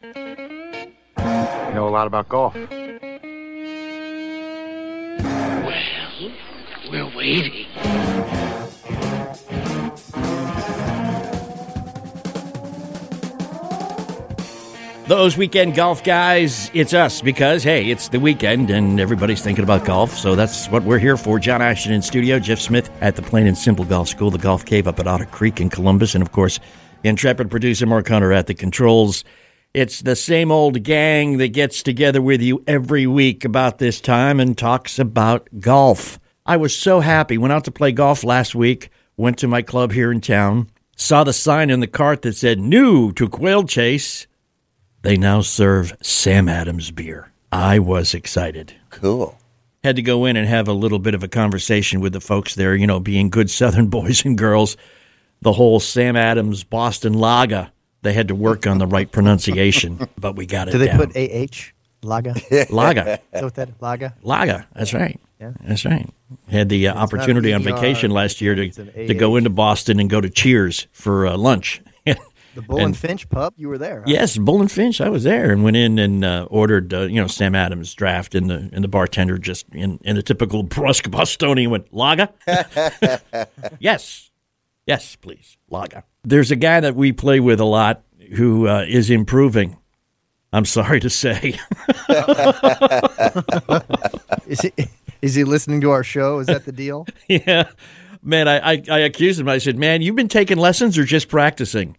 You know a lot about golf. Well, we're waiting. Those weekend golf guys, it's us because, hey, it's the weekend and everybody's thinking about golf. So that's what we're here for. John Ashton in studio, Jeff Smith at the Plain and Simple Golf School, the Golf Cave up at Otter Creek in Columbus, and of course, intrepid producer Mark Hunter at the controls. It's the same old gang that gets together with you every week about this time and talks about golf. I was so happy. Went out to play golf last week, went to my club here in town, saw the sign in the cart that said, New to Quail Chase. They now serve Sam Adams beer. I was excited. Cool. Had to go in and have a little bit of a conversation with the folks there, you know, being good Southern boys and girls. The whole Sam Adams Boston Lager, they had to work on the right pronunciation, but we got it Do they down. put AH? Laga? Lager. Is that what that Laga? Lager. That's right. Yeah. That's right. Had the uh, opportunity on vacation last year to, to go into Boston and go to Cheers for uh, lunch. The Bull and, Finch pub? You were there. huh? Yes, Bull and Finch. I was there and went in and uh, ordered, uh, you know, Sam Adams draft, and the and the bartender just in, in a typical brusque Bostonian went Laga. yes, yes, please, lager. There's a guy that we play with a lot who uh, is improving. I'm sorry to say. Is he, is he listening to our show? Is that the deal? yeah, man, I, I I accused him. I said, "Man, you've been taking lessons or just practicing?"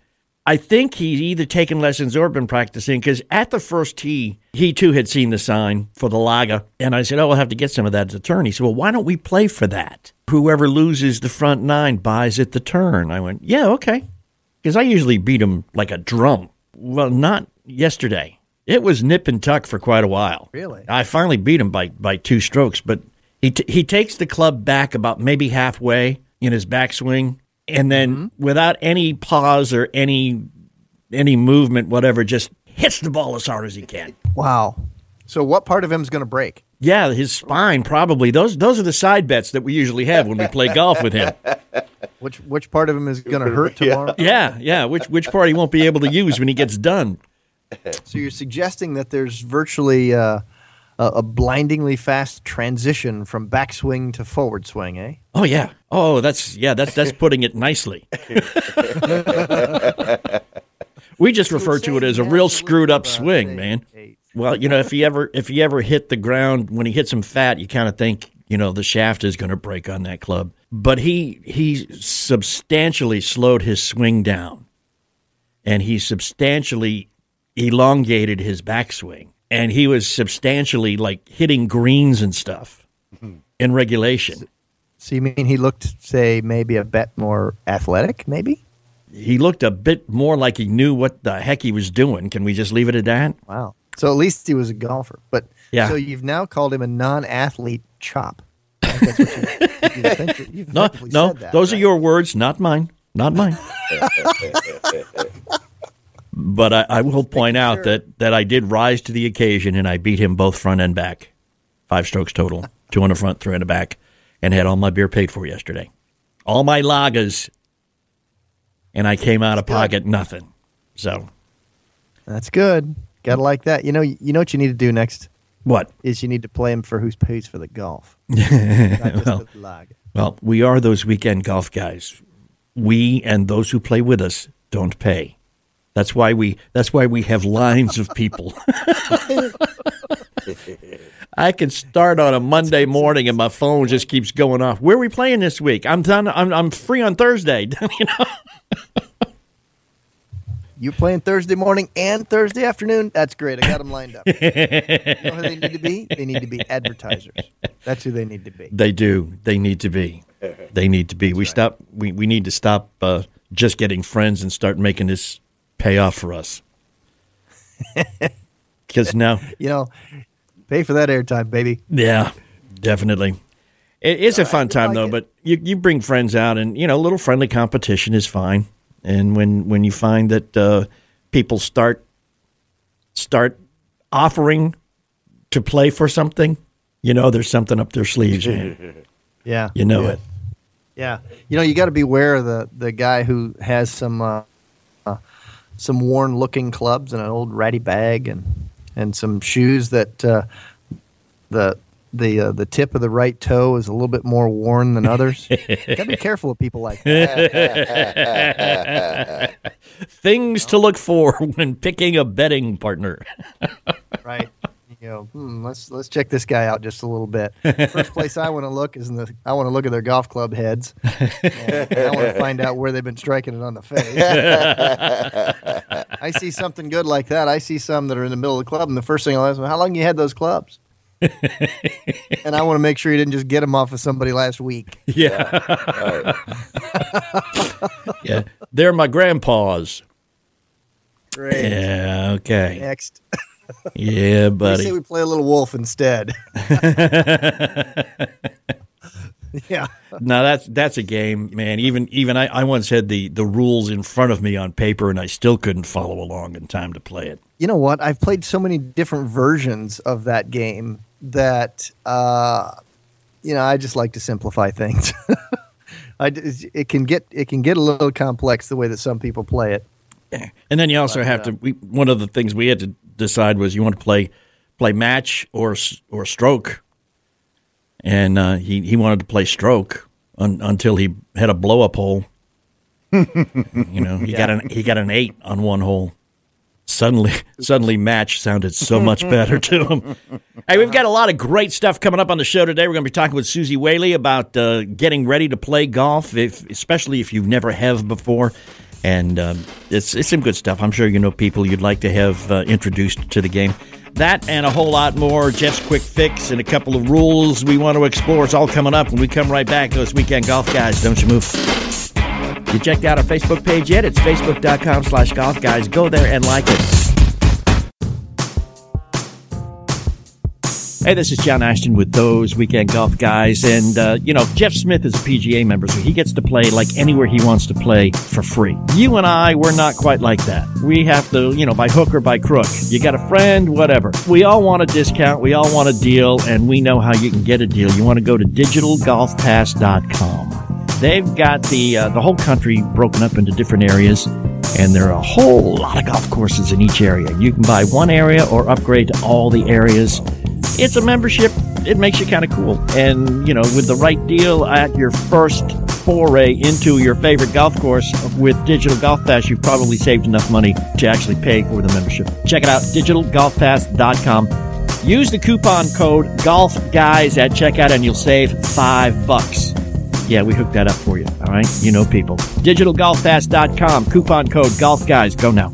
I think he'd either taken lessons or been practicing because at the first tee, he too had seen the sign for the lager. And I said, Oh, we'll have to get some of that at the turn. He said, Well, why don't we play for that? Whoever loses the front nine buys at the turn. I went, Yeah, okay. Because I usually beat him like a drum. Well, not yesterday. It was nip and tuck for quite a while. Really? I finally beat him by, by two strokes, but he, t- he takes the club back about maybe halfway in his backswing and then without any pause or any any movement, whatever, just hits the ball as hard as he can. Wow. So what part of him is going to break? Yeah, his spine probably. Those those are the side bets that we usually have when we play golf with him. Which which part of him is going to hurt tomorrow? Yeah, yeah. Which which part he won't be able to use when he gets done. So you're suggesting that there's virtually uh, a, a blindingly fast transition from backswing to forward swing, eh? Oh yeah. Oh, that's yeah. That's that's putting it nicely. we just refer to it as a real screwed up swing, man. Well, you know, if he ever if he ever hit the ground when he hits him fat, you kind of think you know the shaft is going to break on that club. But he he substantially slowed his swing down, and he substantially elongated his backswing, and he was substantially like hitting greens and stuff in regulation. So you mean he looked, say, maybe a bit more athletic, maybe? He looked a bit more like he knew what the heck he was doing. Can we just leave it at that? Wow. So at least he was a golfer. But Yeah. so you've now called him a non-athlete chop. I that's what you, you've you've No, no, that, those are your words, not mine. Not mine. but I, I will point out sure. that, that I did rise to the occasion and I beat him both front and back. Five strokes total, two on the front, three on the back, and had all my beer paid for yesterday. All my lagers, and I came out of pocket nothing. So, That's good. Gotta like that. You know, you know what you need to do next what? is you need to play him for who's pays for the golf. Well, the. Well, we are those weekend golf guys. We and those who play with us don't pay. That's why we that's why we have lines of people. I can start on a Monday morning and my phone just keeps going off. Where are we playing this week? I'm done. I'm, I'm free on Thursday. you know? You playing Thursday morning and Thursday afternoon? That's great. I got them lined up. you know who they need to be? They need to be advertisers. That's who they need to be. They do. They need to be. They need to be. we stop. We, we need to stop uh, just getting friends and start making this pay off for us. Because now, You know, pay for that airtime, baby. yeah, definitely. It is a fun time like though, it. but you, you bring friends out, and you know, a little friendly competition is fine. And when when you find that uh, people start start offering to play for something, you know, there's something up their sleeves, man. Yeah. You know yeah. it. Yeah. You know, you got to beware of the, the guy who has some uh, some worn looking clubs and an old ratty bag and and some shoes that uh, the the uh, the tip of the right toe is a little bit more worn than others. Gotta be careful of people like that. Things to look for when picking a betting partner. right? You know, hmm, let's let's check this guy out just a little bit. First place I want to look is in the I want to look at their golf club heads. And I want to find out where they've been striking it on the face. I see something good like that. I see some that are in the middle of the club, and the first thing I'll ask them, "How long you had those clubs?" and I want to make sure you didn't just get them off of somebody last week. Yeah. yeah. They're my grandpa's. Great. Yeah, okay. Next, Yeah, buddy. say we play a little wolf instead. yeah. No, that's that's a game, man. Even even I, I once had the the rules in front of me on paper and I still couldn't follow along in time to play it. You know what? I've played so many different versions of that game that uh, you know I just like to simplify things. I, it can get it can get a little complex the way that some people play it. And then you also have to. We, one of the things we had to decide was you want to play play match or or stroke, and uh, he he wanted to play stroke un, until he had a blow up hole. you know, he got an he got an eight on one hole. Suddenly, suddenly, match sounded so much better to him. Hey, we've got a lot of great stuff coming up on the show today. We're going to be talking with Suzy Whaley about uh, getting ready to play golf, if, especially if you've never have before. And um, it's it's some good stuff. I'm sure you know people you'd like to have uh, introduced to the game. That and a whole lot more. Jeff's quick fix and a couple of rules we want to explore. It's all coming up when we come right back. Those weekend golf guys, don't you move. You checked out our Facebook page yet? It's facebook.com slash golf guys. Go there and like it. Hey, this is John Ashton with those weekend golf guys. And, uh, you know, Jeff Smith is a PGA member, so he gets to play like anywhere he wants to play for free. You and I, we're not quite like that. We have to, you know, by hook or by crook. You got a friend, whatever. We all want a discount. We all want a deal, and we know how you can get a deal. You want to go to digitalgolfpass.com. They've got the uh, the whole country broken up into different areas, and there are a whole lot of golf courses in each area. You can buy one area or upgrade to all the areas. It's a membership. It makes you kind of cool, and you know, with the right deal at your first foray into your favorite golf course with Digital Golf Pass, you've probably saved enough money to actually pay for the membership. Check it out, digitalgolfpass.com. Use the coupon code GolfGuys at checkout, and you'll save five bucks. Yeah, we hooked that up for you. All right. You know people. DigitalGolfPass.com. Coupon code Golf Guys. Go now.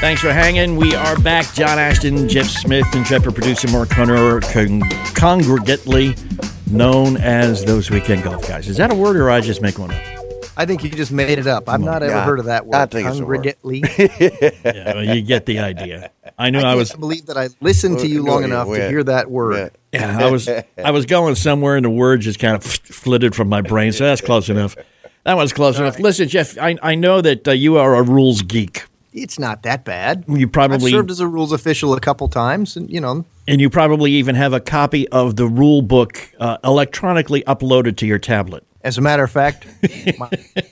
Thanks for hanging. We are back. John Ashton, Jeff Smith, and Trevor producer Mark Hunter, con- congregately known as those weekend golf guys. Is that a word or I just make one up? I think you just made it up. I've not ever Yeah, heard of that word. I think it's a word. Congregately. Yeah, well, you get the idea. I knew I I, can't was. believe that I listened to you long ahead, enough to hear that word. Yeah. Yeah, I was. I was going somewhere, and the word just kind of flitted from my brain. So that's close enough. That was close enough. Listen, Jeff, I, I know that uh, you are a rules geek. It's not that bad. You probably I've served as a rules official a couple times, and you know, and you probably even have a copy of the rule book uh, electronically uploaded to your tablet. As a matter of fact, my,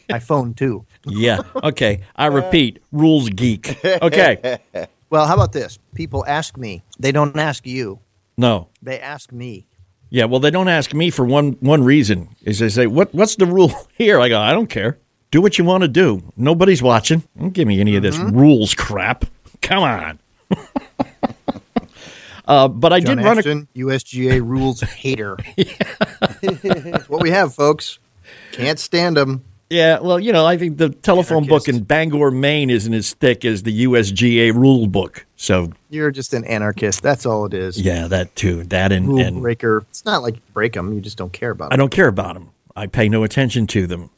my phone too. Yeah. Okay. I repeat, rules geek. Okay. Well, how about this? People ask me. They don't ask you. No. They ask me. Yeah, well, they don't ask me for one one reason. Is they say, "What what's the rule here?" I go, "I don't care. Do what you want to do. Nobody's watching. Don't give me any of this mm-hmm. rules crap. Come on." Uh, but I John did run a USGA rules hater. That's what we have, folks. Can't stand them. Yeah, well, you know, I think the telephone book in Bangor, Maine isn't as thick as the USGA rule book. So, You're just an anarchist. That's all it is. yeah, that too. That and, Rule and breaker. It's not like you break them. You just don't care about them. I don't care about them. I pay no attention to them.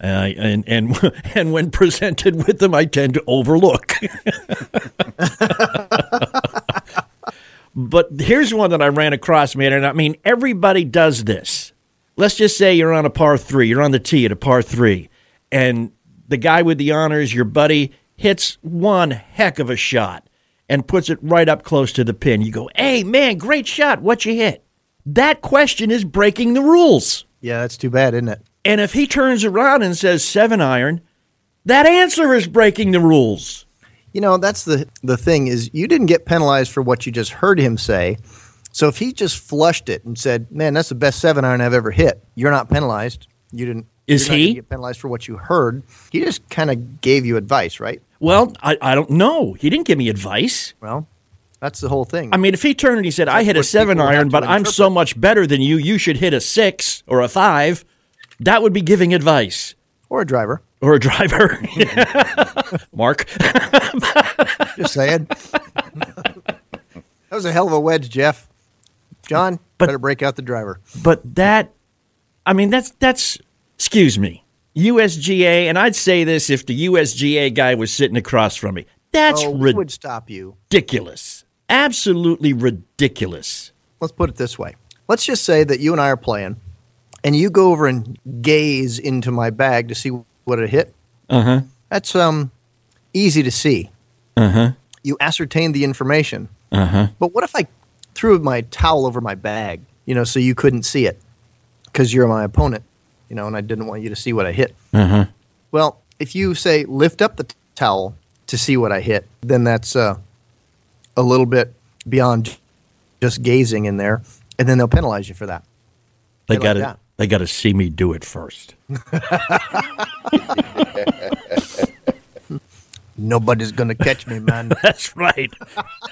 Uh, and and and when presented with them, I tend to overlook. But here's one that I ran across, man, and I mean everybody does this. Let's just say you're on a par three, you're on the tee at a par three, and the guy with the honors, your buddy, hits one heck of a shot and puts it right up close to the pin. You go, "Hey, man, great shot! What you hit?" That question is breaking the rules. Yeah, that's too bad, isn't it? And if he turns around and says seven iron, that answer is breaking the rules. You know, that's the the thing is you didn't get penalized for what you just heard him say. So if he just flushed it and said, "Man, that's the best seven iron I've ever hit," you're not penalized. You didn't. Is he? get penalized for what you heard? He just kind of gave you advice, right? Well, I, I don't know. He didn't give me advice. Well, that's the whole thing. I mean, if he turned and he said, I hit a seven iron, but I'm so much better than you, you should hit a six or a five, that would be giving advice. Or a driver. Or a driver. Mark. Just saying. that was a hell of a wedge, Jeff. John, But- better break out the driver. But that, I mean, that's that's. Excuse me, USGA, and I'd say this if the USGA guy was sitting across from me. That's oh, rid- would stop you. ridiculous. Absolutely ridiculous. Let's put it this way. Let's just say that you and I are playing, and you go over and gaze into my bag to see what it hit. Uh huh. That's um easy to see. Uh huh. You ascertain the information. Uh huh. But what if I threw my towel over my bag, you know, so you couldn't see it because you're my opponent, you know, and I didn't want you to see what I hit? Uh huh. Well, if you say lift up the t- towel to see what I hit, then that's uh, a little bit beyond just gazing in there, and then they'll penalize you for that. They They like got to. that. They got to see me do it first. Nobody's gonna catch me, man. That's right.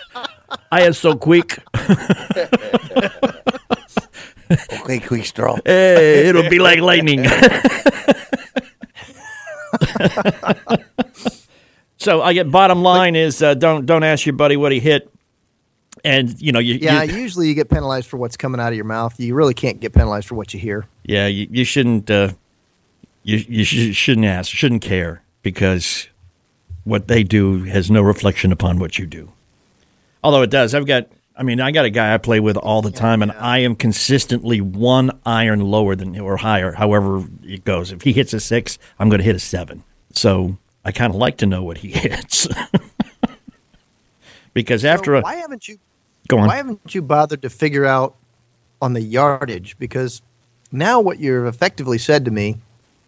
I am so quick. Okay, quick straw. Hey, it'll be like lightning. so I get bottom line is uh, don't don't ask your buddy what he hit, and you know you yeah, you, usually you get penalized for what's coming out of your mouth. You really can't get penalized for what you hear. yeah you, you shouldn't uh, you you sh- shouldn't ask shouldn't care because what they do has no reflection upon what you do. Although it does, I've got. I mean, I got a guy I play with all the time, and I am consistently one iron lower than or higher, however it goes. If he hits a six, I'm going to hit a seven. So I kind of like to know what he hits, because after So a why haven't you go on, why haven't you bothered to figure out on the yardage? Because now what you've effectively said to me,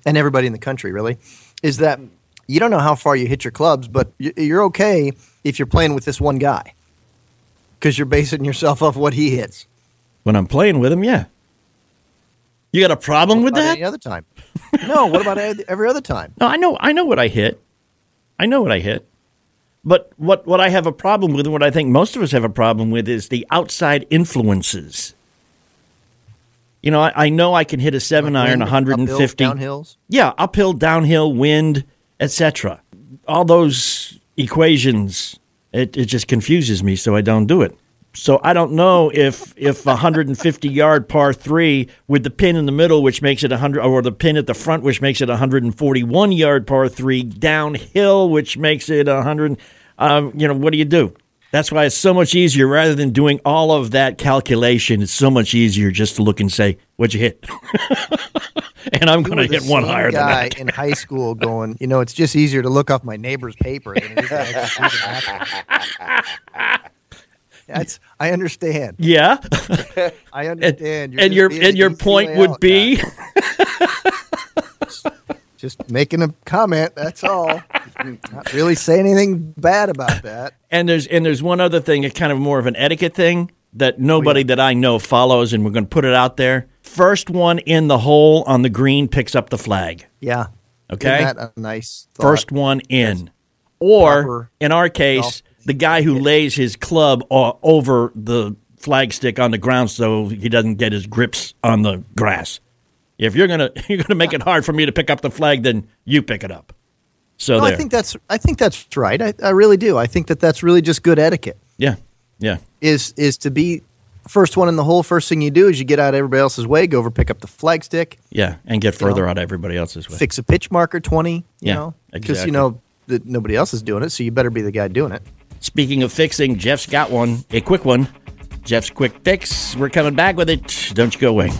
and everybody in the country really, is that you don't know how far you hit your clubs, but you're okay if you're playing with this one guy because you're basing yourself off what he hits. when I'm playing with him, yeah. You got a problem with that? Any other time? no. What about every other time? No, I know, I know what I hit. I know what I hit. But what, what I have a problem with, and what I think most of us have a problem with, is the outside influences. You know, I, I know I can hit a seven iron, Wind, 150. uphill, downhills. Yeah, uphill, downhill, wind, etc. All those equations, it, it just confuses me, so I don't do it. So I don't know if if a 150 yard par three with the pin in the middle, which makes it 100, or the pin at the front, which makes it 141 yard par three downhill, which makes it 100. Um, you know, what do you do? That's why it's so much easier rather than doing all of that calculation. It's so much easier just to look and say, "What'd you hit?" and I'm going to hit one higher than guy that. in high school going, you know, it's just easier to look off my neighbor's paper than it is to actually do the math. That's I understand. Yeah, I and, understand. And your and your point would be just making a comment. That's all. Not really say anything bad about that. And there's and there's one other thing, a kind of more of an etiquette thing that nobody oh, that I know follows, and we're going to put it out there. First one in the hole on the green picks up the flag. Yeah. Okay. Isn't that a nice thought? First one in, or Proper in our case. The guy who lays his club over the flagstick on the ground so he doesn't get his grips on the grass. If you're gonna you're gonna make it hard for me to pick up the flag, then you pick it up. So No. I think that's I think that's right. I, I really do. I think that that's really just good etiquette. yeah, yeah. Is is to be first one in the hole. First thing you do is you get out of everybody else's way, go over, pick up the flag stick, Yeah, and get further know, out of everybody else's way. fix a pitch marker twenty. You Yeah, know, because exactly. you know that nobody else is doing it, so you better be the guy doing it. Speaking of fixing, Jeff's got one, a quick one. Jeff's quick fix. We're coming back with it. Don't you go away.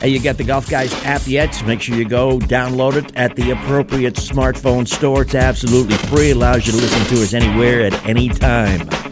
Hey, you got the Golf Guys app yet? Make sure you go download it at the appropriate smartphone store. It's absolutely free. Allows you to listen to us anywhere at any time.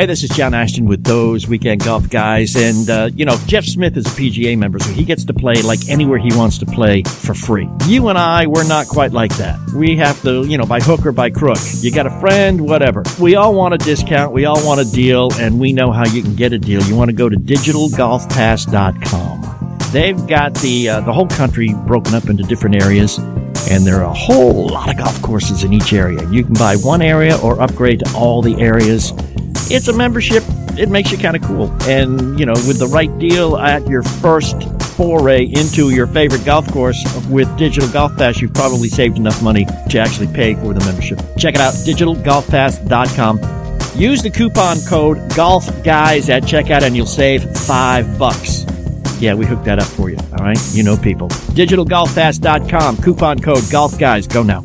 Hey, this is John Ashton with those weekend golf guys. And, uh, you know, Jeff Smith is a PGA member, so he gets to play like anywhere he wants to play for free. You and I, we're not quite like that. We have to, you know, by hook or by crook. You got a friend, whatever. We all want a discount. We all want a deal, and we know how you can get a deal. You want to go to digitalgolfpass.com. They've got the, uh, the whole country broken up into different areas. And there are a whole lot of golf courses in each area. You can buy one area or upgrade to all the areas it's a membership. It makes you kind of cool. And, you know, with the right deal at your first foray into your favorite golf course with Digital Golf Pass, you've probably saved enough money to actually pay for the membership. Check it out, digitalgolfpass.com. Use the coupon code GOLFGUYS at checkout and you'll save five bucks. Yeah, we hooked that up for you. All right. You know people. DigitalGolfPass.com. Coupon code GolfGuys. Go now.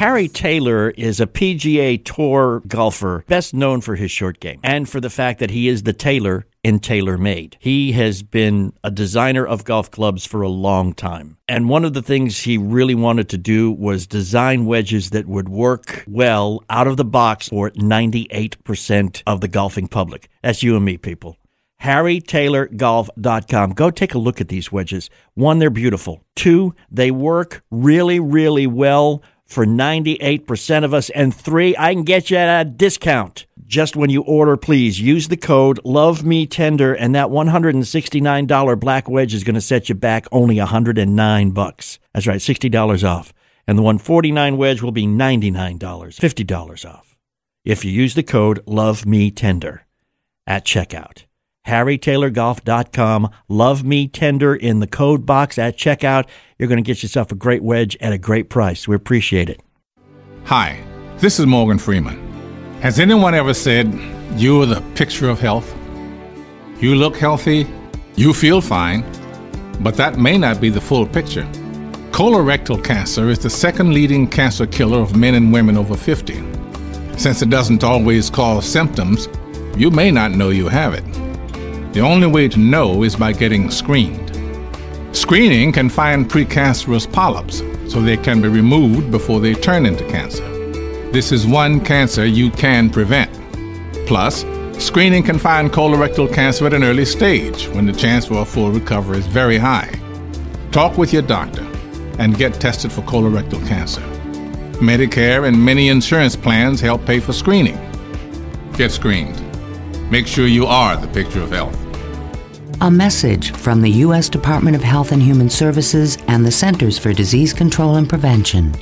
Harry Taylor is a PGA Tour golfer, best known for his short game and for the fact that he is the tailor in TaylorMade. He has been a designer of golf clubs for a long time. And one of the things he really wanted to do was design wedges that would work well out of the box for 98% of the golfing public. That's you and me, people. HarryTaylorGolf.com. Go take a look at these wedges. One, they're beautiful. Two, they work really, really well for 98% of us. And three, I can get you at a discount. Just when you order, please use the code Love Me Tender, and that $169 black wedge is going to set you back only 109 bucks. That's right, $60 off. And the 149 wedge will be $99, $50 off. If you use the code Love Me Tender at checkout. HarryTaylorGolf.com. Love Me Tender in the code box at checkout. You're going to get yourself a great wedge at a great price. We appreciate it. Hi, this is Morgan Freeman. Has anyone ever said, You're the picture of health? You look healthy, you feel fine, but that may not be the full picture. Colorectal cancer is the second leading cancer killer of men and women over 50. Since it doesn't always cause symptoms, you may not know you have it. The only way to know is by getting screened. Screening can find precancerous polyps so they can be removed before they turn into cancer. This is one cancer you can prevent. Plus, screening can find colorectal cancer at an early stage when the chance for a full recovery is very high. Talk with your doctor and get tested for colorectal cancer. Medicare and many insurance plans help pay for screening. Get screened. Make sure you are the picture of health. A message from the U.S. Department of Health and Human Services and the Centers for Disease Control and Prevention.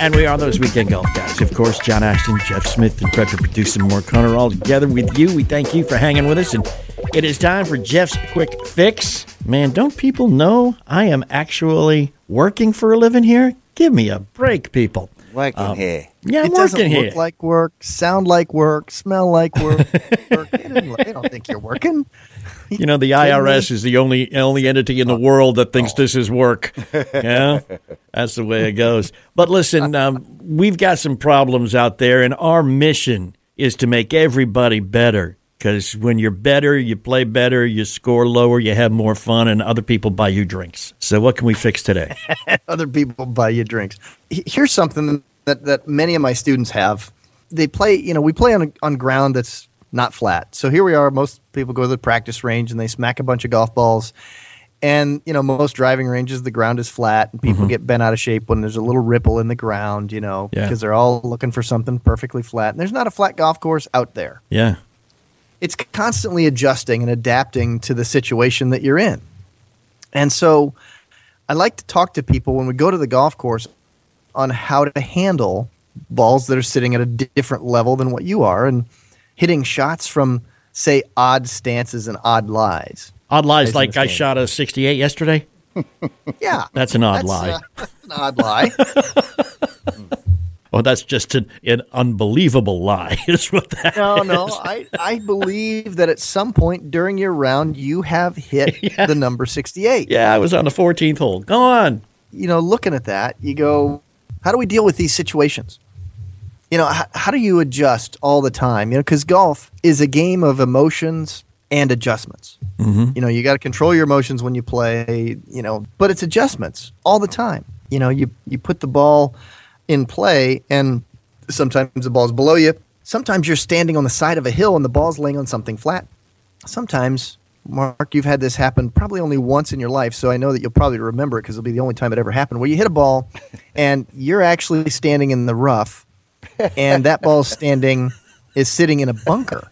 And we are those weekend golf guys. Of course, John Ashton, Jeff Smith, and Frederick producing more Corner all together with you. We thank you for hanging with us. And it is time for Jeff's quick fix. Man, don't people know I am actually working for a living here? Give me a break, people. Working um, here. Yeah, I'm it doesn't working look here. like work, sound like work, smell like work. work. They, they don't think you're working. You know, the IRS is the only only entity in the world that thinks this is work. Yeah, that's the way it goes. But listen, um, we've got some problems out there, and our mission is to make everybody better. Because when you're better, you play better, you score lower, you have more fun, and other people buy you drinks. So, what can we fix today? other people buy you drinks. Here's something that, that many of my students have. They play, you know, we play on on ground that's not flat. So here we are. Most people go to the practice range and they smack a bunch of golf balls. And you know, most driving ranges, the ground is flat, and people mm-hmm. get bent out of shape when there's a little ripple in the ground. You know, yeah. because they're all looking for something perfectly flat. And there's not a flat golf course out there. Yeah, it's constantly adjusting and adapting to the situation that you're in. And so, I like to talk to people when we go to the golf course on how to handle balls that are sitting at a different level than what you are, and hitting shots from say odd stances and odd lies. Odd lies, like I shot a 68 yesterday. yeah, that's an odd that's, lie. That's an odd lie. Oh, that's just an, an, unbelievable lie. Is what that no, is. no. I, I believe that at some point during your round, you have hit yeah. the number 68. Yeah, I was on the 14th hole. Go on. You know, looking at that, you go, how do we deal with these situations? you know, how, how do you adjust all the time? You know, because golf is a game of emotions and adjustments. Mm-hmm. You know, you got to control your emotions when you play. You know, but it's adjustments all the time. You know, you you put the ball in play, and sometimes the ball's below you. Sometimes you're standing on the side of a hill and the ball's laying on something flat. Sometimes, Mark, you've had this happen probably only once in your life, so I know that you'll probably remember it because it'll be the only time it ever happened. Where you hit a ball and you're actually standing in the rough and that ball standing is sitting in a bunker.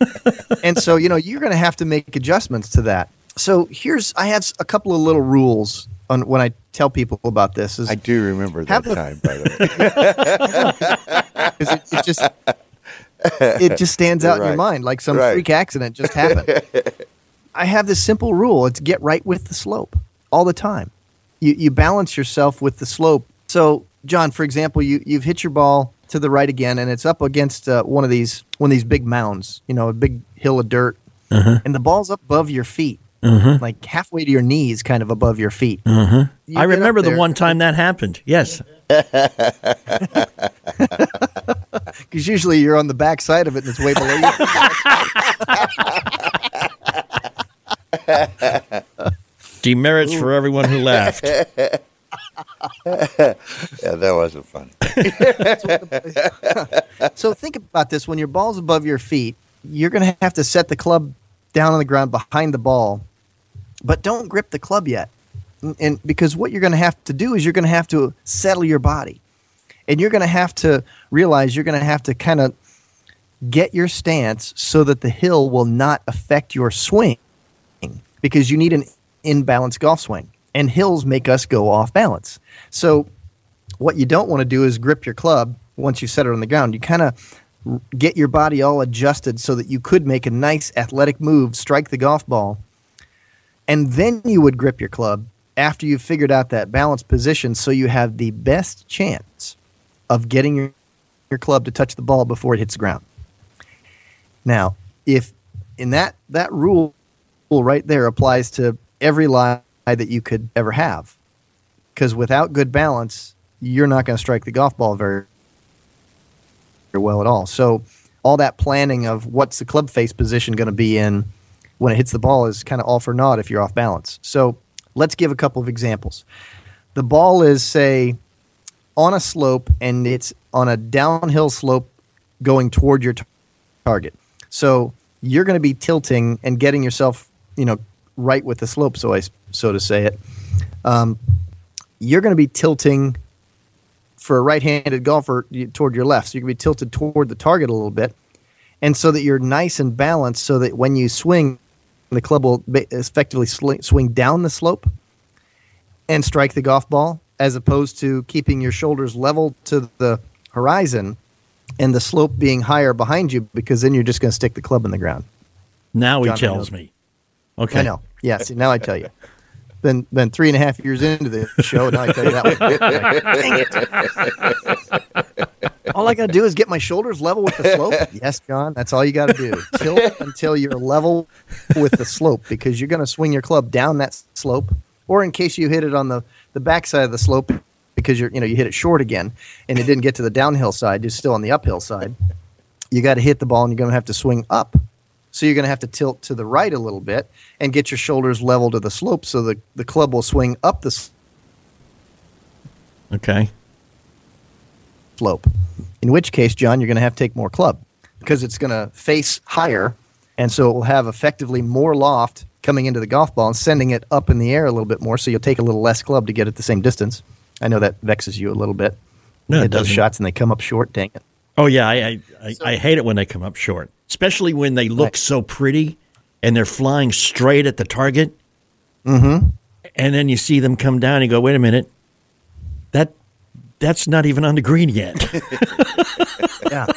and so, you know, you're going to have to make adjustments to that. So here's I have a couple of little rules on when I tell people about this. Is I do remember that a, time, by the way, it, it, just it just stands out right. in your mind like some right. freak accident just happened. I have this simple rule: it's get right with the slope all the time. You you balance yourself with the slope. So, John, for example, you you've hit your ball to the right again, and it's up against uh, one of these one of these big mounds. You know, a big hill of dirt, uh-huh. and the ball's up above your feet. Uh-huh. Like halfway to your knees, kind of above your feet. Uh-huh. You I remember the one time that happened. Yes. Because usually you're on the back side of it and it's way below you. Demerits for everyone who laughed. yeah, that wasn't fun. so think about this: when your ball's above your feet, you're going to have to set the club down on the ground behind the ball, but don't grip the club yet. Mm, and because what you're going to have to do is you're going to have to settle your body, and you're going to have to realize you're going to have to kind of get your stance so that the hill will not affect your swing, because you need an imbalanced golf swing and hills make us go off balance. So, what you don't want to do is grip your club once you set it on the ground. You kind of get your body all adjusted so that you could make a nice athletic move, strike the golf ball, and then you would grip your club after you've figured out that balance position so you have the best chance of getting your, your club to touch the ball before it hits the ground. Now, if in that that rule right there applies to every lie that you could ever have. Because without good balance, you're not going to strike the golf ball very well at all. So, all that planning of what's the club face position going to be in when it hits the ball is kind of all for naught if you're off balance. So, let's give a couple of examples. The ball is, say, on a slope and it's on a downhill slope going toward your target. So, you're going to be tilting and getting yourself, you know, right with the slope, so I so to say it. um, you're going to be tilting for a right-handed golfer toward your left. So you're going to be tilted toward the target a little bit, and so that you're nice and balanced, so that when you swing, the club will effectively sli- swing down the slope and strike the golf ball, as opposed to keeping your shoulders level to the horizon and the slope being higher behind you, because then you're just going to stick the club in the ground. Now he John tells me. Okay. I know. Yeah. See, now I tell you. Been been three and a half years into the show. Now I tell you that one. Dang it. All I got to do is get my shoulders level with the slope. Yes, John. That's all you got to do. Tilt until you're level with the slope, because you're going to swing your club down that slope, or in case you hit it on the the backside of the slope, because you're you know you hit it short again, and it didn't get to the downhill side. You're still on the uphill side. You got to hit the ball, and you're going to have to swing up. So you're going to have to tilt to the right a little bit and get your shoulders level to the slope so the, the club will swing up the Okay. Slope. In which case, John, you're going to have to take more club because it's going to face higher. And so it will have effectively more loft coming into the golf ball and sending it up in the air a little bit more. So you'll take a little less club to get at the same distance. I know that vexes you a little bit. No, it those doesn't. shots and they come up short. Dang it. Oh yeah, I I, I, I hate it when they come up short, especially when they look Right. so pretty and they're flying straight at the target. Mm-hmm. And then you see them come down. and You go, wait a minute, that that's not even on the green yet. Yeah.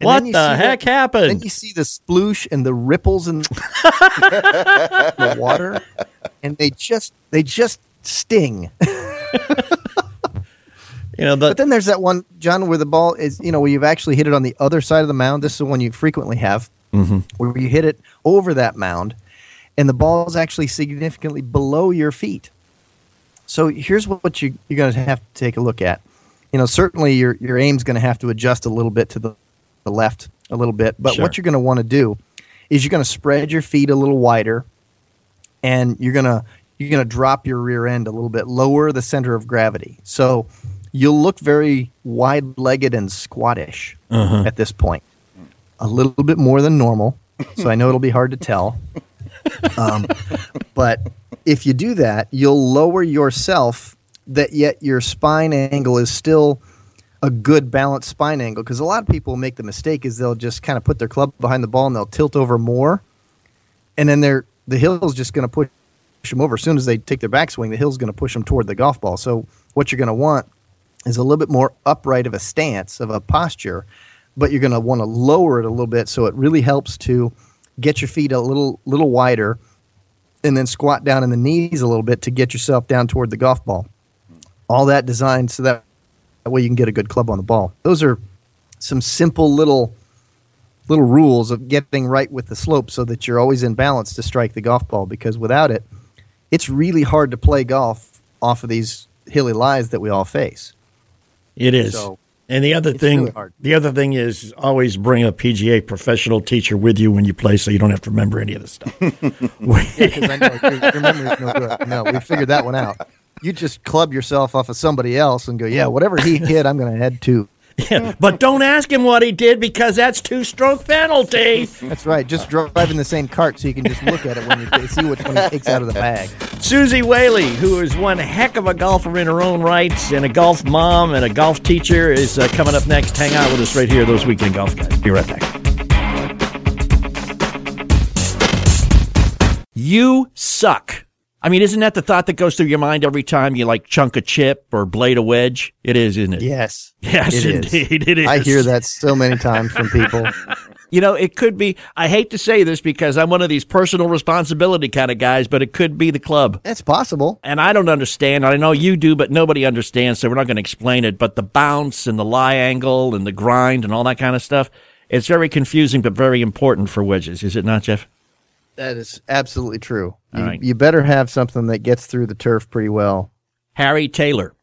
And what the heck that- Then you see the sploosh and the ripples in the water, and they just they just sting. You know, the, But then there's that one, John, where the ball is, you know, where you've actually hit it on the other side of the mound. This is the one you frequently have, mm-hmm. where you hit it over that mound, and the ball is actually significantly below your feet. So here's what, you, you're going to have to take a look at. You know, certainly your your aim's going to have to adjust a little bit to the, the left a little bit, but Sure. what you're going to want to do is you're going to spread your feet a little wider, and you're gonna you're gonna drop your rear end a little bit, lower the center of gravity. So you'll look very wide-legged and squattish at this point, a little bit more than normal. So I know it'll be hard to tell, um, but if you do that, you'll lower yourself. That yet your spine angle is still a good balanced spine angle because a lot of people make the mistake is they'll just kind of put their club behind the ball and they'll tilt over more and then they're the hill's just going to push them over as soon as they take their backswing the hill's going to push them toward the golf ball so what you're going to want is a little bit more upright of a stance of a posture but you're going to want to lower it a little bit so it really helps to get your feet a little little wider and then squat down in the knees a little bit to get yourself down toward the golf ball. All that designed so that that way you can get a good club on the ball. Those are some simple little little rules of getting right with the slope so that you're always in balance to strike the golf ball because without it it's really hard to play golf off of these hilly lies that we all face. It is. so, and the other it's thing, really hard. the other thing is always bring a PGA professional teacher with you when you play, so you don't have to remember any of this stuff. because I know your, your memory's no good. No, we figured that one out. You just club yourself off of somebody else and go, yeah, whatever he hit, I'm going to head to. Yeah, but don't ask him what he did because that's two stroke penalty. That's right. Just drive in the same cart so you can just look at it when you see which one he takes out of the bag. Suzy Whaley, who is one heck of a golfer in her own rights and a golf mom and a golf teacher, is uh, coming up next. Hang out with us right here, those weekend golf guys. Be right back. You suck. I mean, isn't that the thought that goes through your mind every time you like chunk a chip or blade a wedge? It is, isn't it? Yes. Yes, it is. indeed, it is. I hear that so many times from people. You know, it could be. I hate to say this because I'm one of these personal responsibility kind of guys, but it could be the club. It's possible. And I don't understand. I know you do, but nobody understands, so we're not going to explain it. But the bounce and the lie angle and the grind and all that kind of stuff, it's very confusing, but very important for wedges, is it not, Jeff? That is absolutely true. You, right. you better have something that gets through the turf pretty well. Harry Taylor,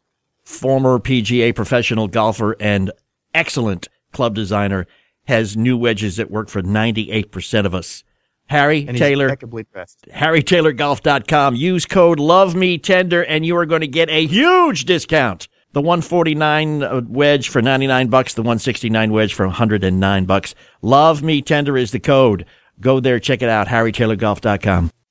former PGA professional golfer and excellent club designer, has new wedges that work for 98% of us. Harry And Taylor. HarryTaylorGolf.com. Use code Love Me Tender, and you are going to get a huge discount. The 149 uh, wedge for 99 bucks, the 169 wedge for 109 bucks. Love Me Tender is the code. Go there, check it out. HarryTaylorGolf.com.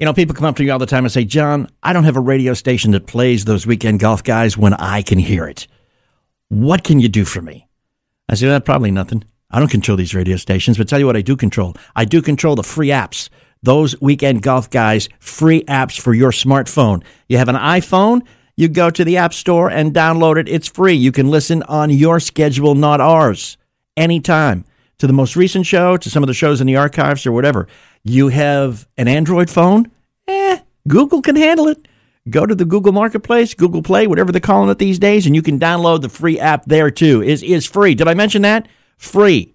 You know, people come up to me all the time and say, John, I don't have a radio station that plays those weekend golf guys when I can hear it. What can you do for me? I say, well, probably nothing. I don't control these radio stations, but tell you what I do control. I do control the free apps. Those weekend golf guys, free apps for your smartphone. You have an iPhone, you go to the App Store and download it. It's free. You can listen on your schedule, not ours, anytime. To the most recent show, to some of the shows in the archives or whatever. You have an Android phone? Eh, Google can handle it. Go to the Google Marketplace, Google Play, whatever they're calling it these days, and you can download the free app there too. Is is free. Did I mention that? Free.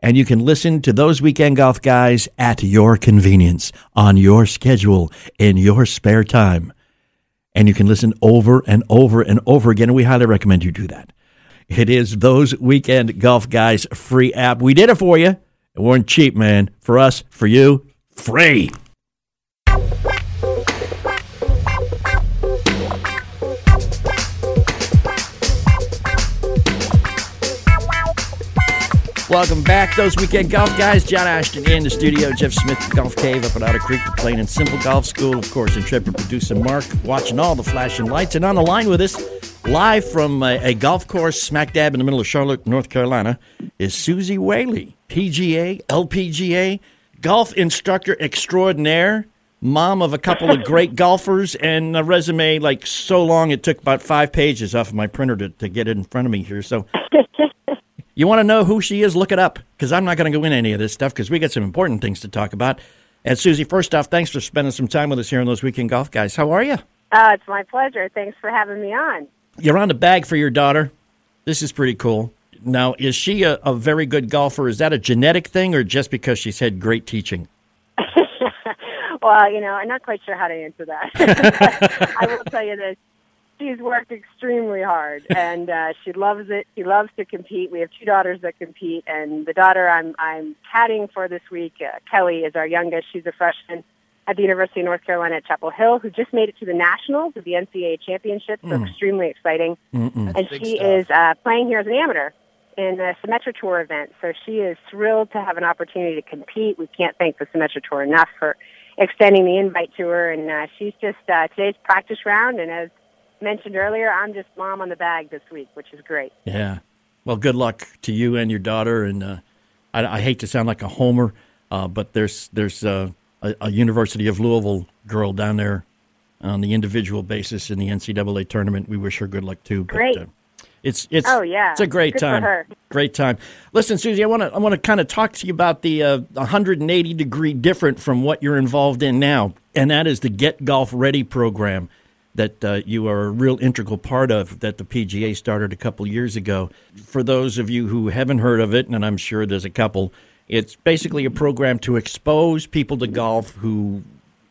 And you can listen to those weekend golf guys at your convenience, on your schedule, in your spare time. And you can listen over and over and over again. And we highly recommend you do that. It is those weekend golf guys free app. We did it for you. It weren't cheap, man. For us, for you, free. Welcome back, those weekend golf guys. John Ashton in the studio. Jeff Smith, Golf Cave up at Otter Creek, the Plain and Simple Golf School. Of course, intrepid producer Mark watching all the flashing lights. And on the line with us, live from a, a golf course smack dab in the middle of Charlotte, North Carolina, is Suzy Whaley, PGA, LPGA, golf instructor extraordinaire, mom of a couple of great golfers, and a resume like so long it took about five pages off of my printer to, to get it in front of me here. So you want to know who she is? Look it up because I'm not going to go into any of this stuff because we got some important things to talk about. And Susie, first off, thanks for spending some time with us here on those weekend golf guys. How are you? Uh, it's my pleasure. Thanks for having me on. You're on the bag for your daughter. This is pretty cool. Now, is she a, a very good golfer? Is that a genetic thing or just because she's had great teaching? well, you know, I'm not quite sure how to answer that. I will tell you this. She's worked extremely hard, and uh, she loves it. She loves to compete. We have two daughters that compete, and the daughter I'm I'm caddying for this week, uh, Kelly, is our youngest. She's a freshman at the University of North Carolina at Chapel Hill, who just made it to the nationals of the NCAA championship. So Mm. extremely exciting. Mm-mm. and she is uh, playing here as an amateur in the Symetra Tour event. So she is thrilled to have an opportunity to compete. We can't thank the Symetra Tour enough for extending the invite to her. And uh, she's just uh, today's practice round. And as mentioned earlier, I'm just mom on the bag this week, which is great. Yeah. Well, good luck to you and your daughter. And uh, I, I hate to sound like a homer, uh, but there's there's uh, a, a University of Louisville girl down there on the individual basis in the NCAA tournament. We wish her good luck too. But, Great. Uh, it's it's Oh, yeah. it's a great Good time. Great time. Listen, Suzy, I want to I want to kind of talk to you about the uh, 180 degree different from what you're involved in now, and that is the Get Golf Ready program that uh, you are a real integral part of that the PGA started a couple years ago. For those of you who haven't heard of it, and I'm sure there's a couple, it's basically a program to expose people to golf who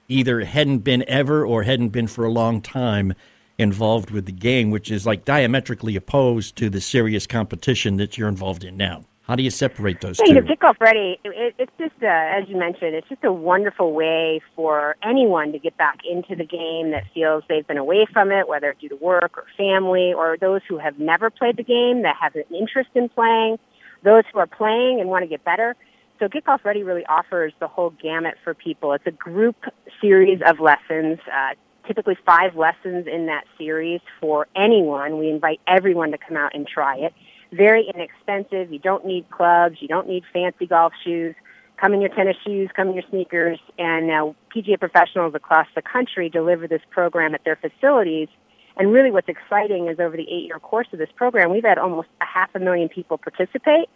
either hadn't been ever or hadn't been for a long time involved with the game, which is like diametrically opposed to the serious competition that you're involved in now. How do you separate those Yeah, you know, two? Get Golf Ready. It, it's just, uh, as you mentioned, it's just a wonderful way for anyone to get back into the game that feels they've been away from it, whether due to work or family, or those who have never played the game that have an interest in playing, those who are playing and want to get better. So Get Golf Ready really offers the whole gamut for people. It's a group series of lessons, uh, typically five lessons in that series for anyone. We invite everyone to come out and try it very inexpensive. You don't need clubs. You don't need fancy golf shoes. come in your tennis shoes, come in your sneakers, and now PGA professionals across the country deliver this program at their facilities. And really, what's exciting is over the eight-year course of this program, we've had almost a half a million people participate.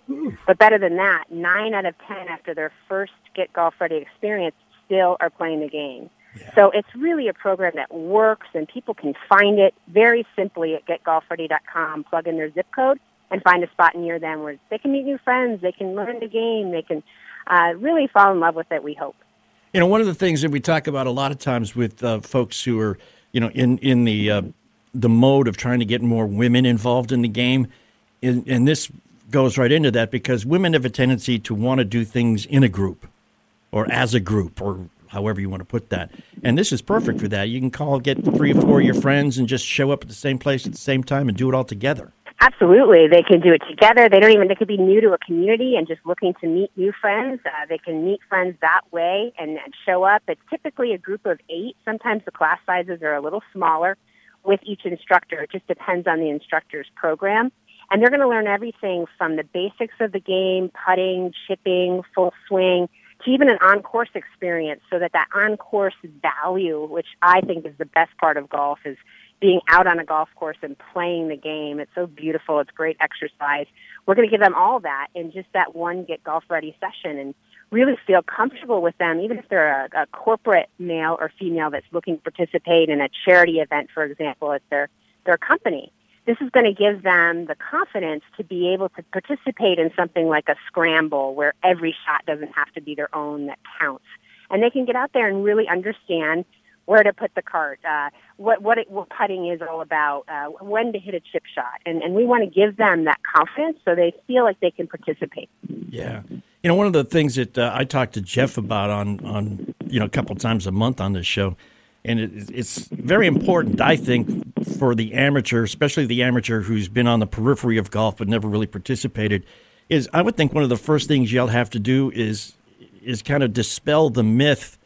But better than that, nine out of ten after their first Get Golf Ready experience still are playing the game. So it's really a program that works, and people can find it very simply at getgolfready.com. Plug in their zip code and find a spot near them where they can meet new friends, they can learn the game, they can uh, really fall in love with it. We hope. You know, one of the things that we talk about a lot of times with uh, folks who are, you know, in in the uh, the mode of trying to get more women involved in the game, and, and this goes right into that because women have a tendency to want to do things in a group, or as a group, or however you want to put that. And this is perfect for that. You can call, get three or four of your friends, and just show up at the same place at the same time and do it all together. Absolutely, they can do it together. They don't even. They could be new to a community and just looking to meet new friends. Uh, they can meet friends that way and, and show up. It's typically a group of eight. Sometimes the class sizes are a little smaller with each instructor. It just depends on the instructor's program. And they're going to learn everything from the basics of the game, putting, chipping, full swing, to even an on-course experience so that that on-course value, which I think is the best part of golf, is being out on a golf course and playing the game. It's so beautiful. It's great exercise. We're going to give them all that in just that one Get Golf Ready session and really feel comfortable with them, even if they're a, a corporate male or female that's looking to participate in a charity event, for example, at their, their company. This is going to give them the confidence to be able to participate in something like a scramble where every shot doesn't have to be their own that counts. And they can get out there and really understand where to put the cart, uh, what what, it, what putting is all about, uh, when to hit a chip shot, and and we want to give them that confidence so they feel like they can participate. Yeah, you know, one of the things that uh, I talked to Jeff about on on you know a couple times a month on this show, and it, it's very important, I think, for the amateur, especially the amateur who's been on the periphery of golf but never really participated. Is I would think one of the first things you'll have to do is is kind of dispel the myth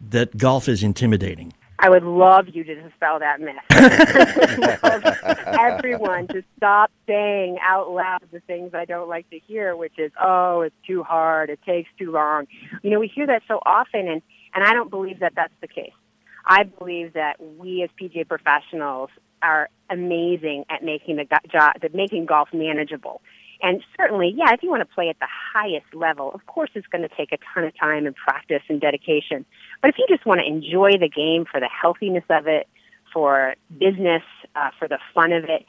that golf is intimidating. I would love you to dispel that myth. Everyone to stop saying out loud the things I don't like to hear, which is, oh, it's too hard, it takes too long. You know, we hear that so often, and, and I don't believe that that's the case. I believe that we as PGA professionals are amazing at making the job, making golf manageable. And certainly, yeah, if you want to play at the highest level, of course it's going to take a ton of time and practice and dedication. But if you just want to enjoy the game for the healthiness of it, for business, uh, for the fun of it,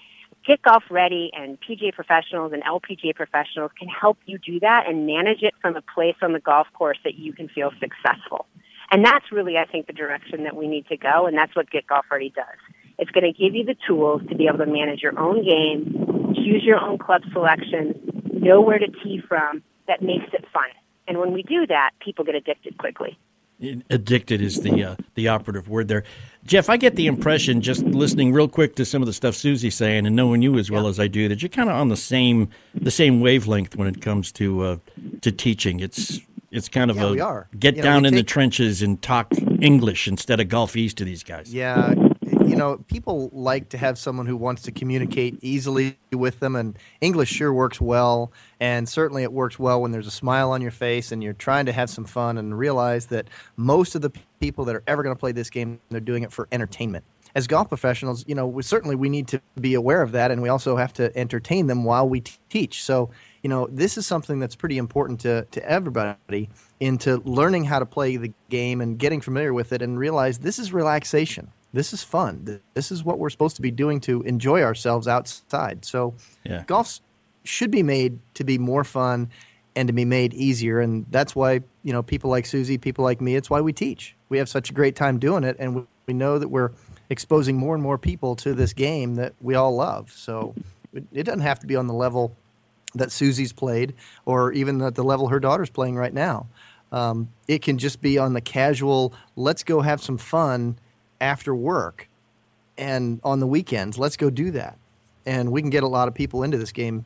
Get Golf Ready and PGA professionals and LPGA professionals can help you do that and manage it from a place on the golf course that you can feel successful. And that's really, I think, the direction that we need to go, and that's what Get Golf Ready does. It's going to give you the tools to be able to manage your own game, choose your own club selection, know where to tee from. That makes it fun. And when we do that, people get addicted quickly. Addicted is the uh, the operative word there, Jeff. I get the impression just listening real quick to some of the stuff Suzy's saying and knowing you as well yeah. as I do that you're kind of on the same the same wavelength when it comes to uh, to teaching. It's it's kind of yeah, a get you down know, in take... the trenches and talk English instead of golfese to these guys. Yeah, you know, people like to have someone who wants to communicate easily with them, and English sure works well. And certainly it works well when there's a smile on your face and you're trying to have some fun and realize that most of the people that are ever going to play this game, they're doing it for entertainment. As golf professionals, you know, we, certainly we need to be aware of that, and we also have to entertain them while we t- teach. So, you know, this is something that's pretty important to, to everybody into learning how to play the game and getting familiar with it and realize this is relaxation this is fun. This is what we're supposed to be doing to enjoy ourselves outside. So, yeah. golf should be made to be more fun and to be made easier. And that's why, you know, people like Suzy, people like me, it's why we teach. We have such a great time doing it. And we know that we're exposing more and more people to this game that we all love. So, it doesn't have to be on the level that Suzy's played or even at the level her daughter's playing right now. Um, it can just be on the casual, let's go have some fun after work and on the weekends. Let's go do that. And we can get a lot of people into this game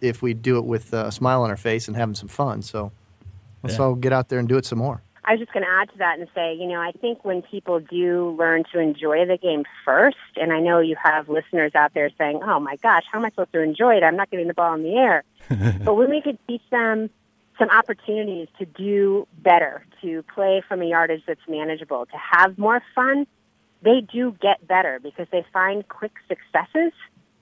if we do it with a smile on our face and having some fun. So let's yeah. all get out there and do it some more. I was just going to add to that and say, you know, I think when people do learn to enjoy the game first, and I know you have listeners out there saying, oh my gosh, how am I supposed to enjoy it? I'm not getting the ball in the air. but when we could teach them some opportunities to do better, to play from a yardage that's manageable, to have more fun, they do get better because they find quick successes.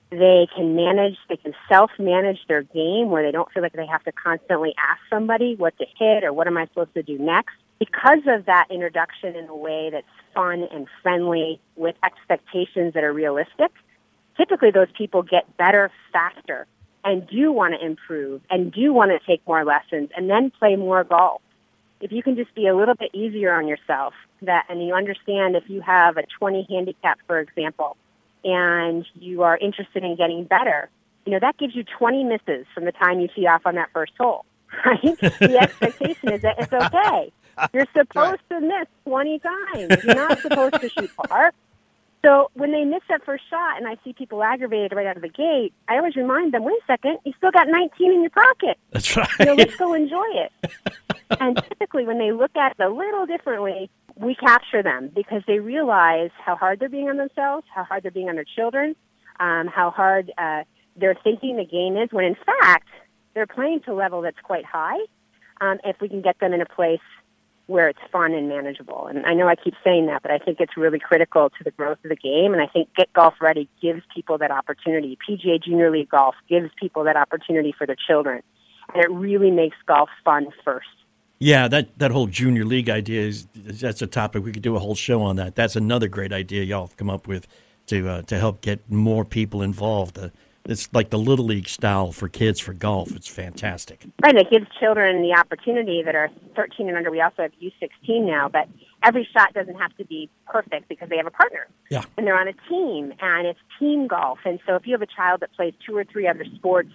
They can manage, they can self-manage their game where they don't feel like they have to constantly ask somebody what to hit or what am I supposed to do next. Because of that introduction in a way that's fun and friendly with expectations that are realistic, typically those people get better faster and do want to improve and do want to take more lessons and then play more golf. If you can just be a little bit easier on yourself that and you understand if you have a 20 handicap for example and you are interested in getting better, you know, that gives you 20 misses from the time you tee off on that first hole, right? the expectation is that it's okay. You're supposed to miss 20 times. You're not supposed to shoot par. So when they miss that first shot and I see people aggravated right out of the gate, I always remind them, wait a second, you still got 19 in your pocket. That's right. You know, let's go enjoy it. and typically when they look at it a little differently, we capture them because they realize how hard they're being on themselves, how hard they're being on their children, um, how hard uh, they're thinking the game is, when in fact they're playing to a level that's quite high. Um, if we can get them in a place where it's fun and manageable. And I know I keep saying that, but I think it's really critical to the growth of the game. And I think Get Golf Ready gives people that opportunity. PGA Junior League Golf gives people that opportunity for their children. And it really makes golf fun first. Yeah, that, that whole junior league idea is that's a topic we could do a whole show on that. That's another great idea y'all have come up with to uh, to help get more people involved. Uh, it's like the little league style for kids for golf. It's fantastic. Right, it gives children the opportunity that are 13 and under. We also have U16 now, but every shot doesn't have to be perfect because they have a partner. Yeah. And they're on a team, and it's team golf. And so if you have a child that plays two or three other sports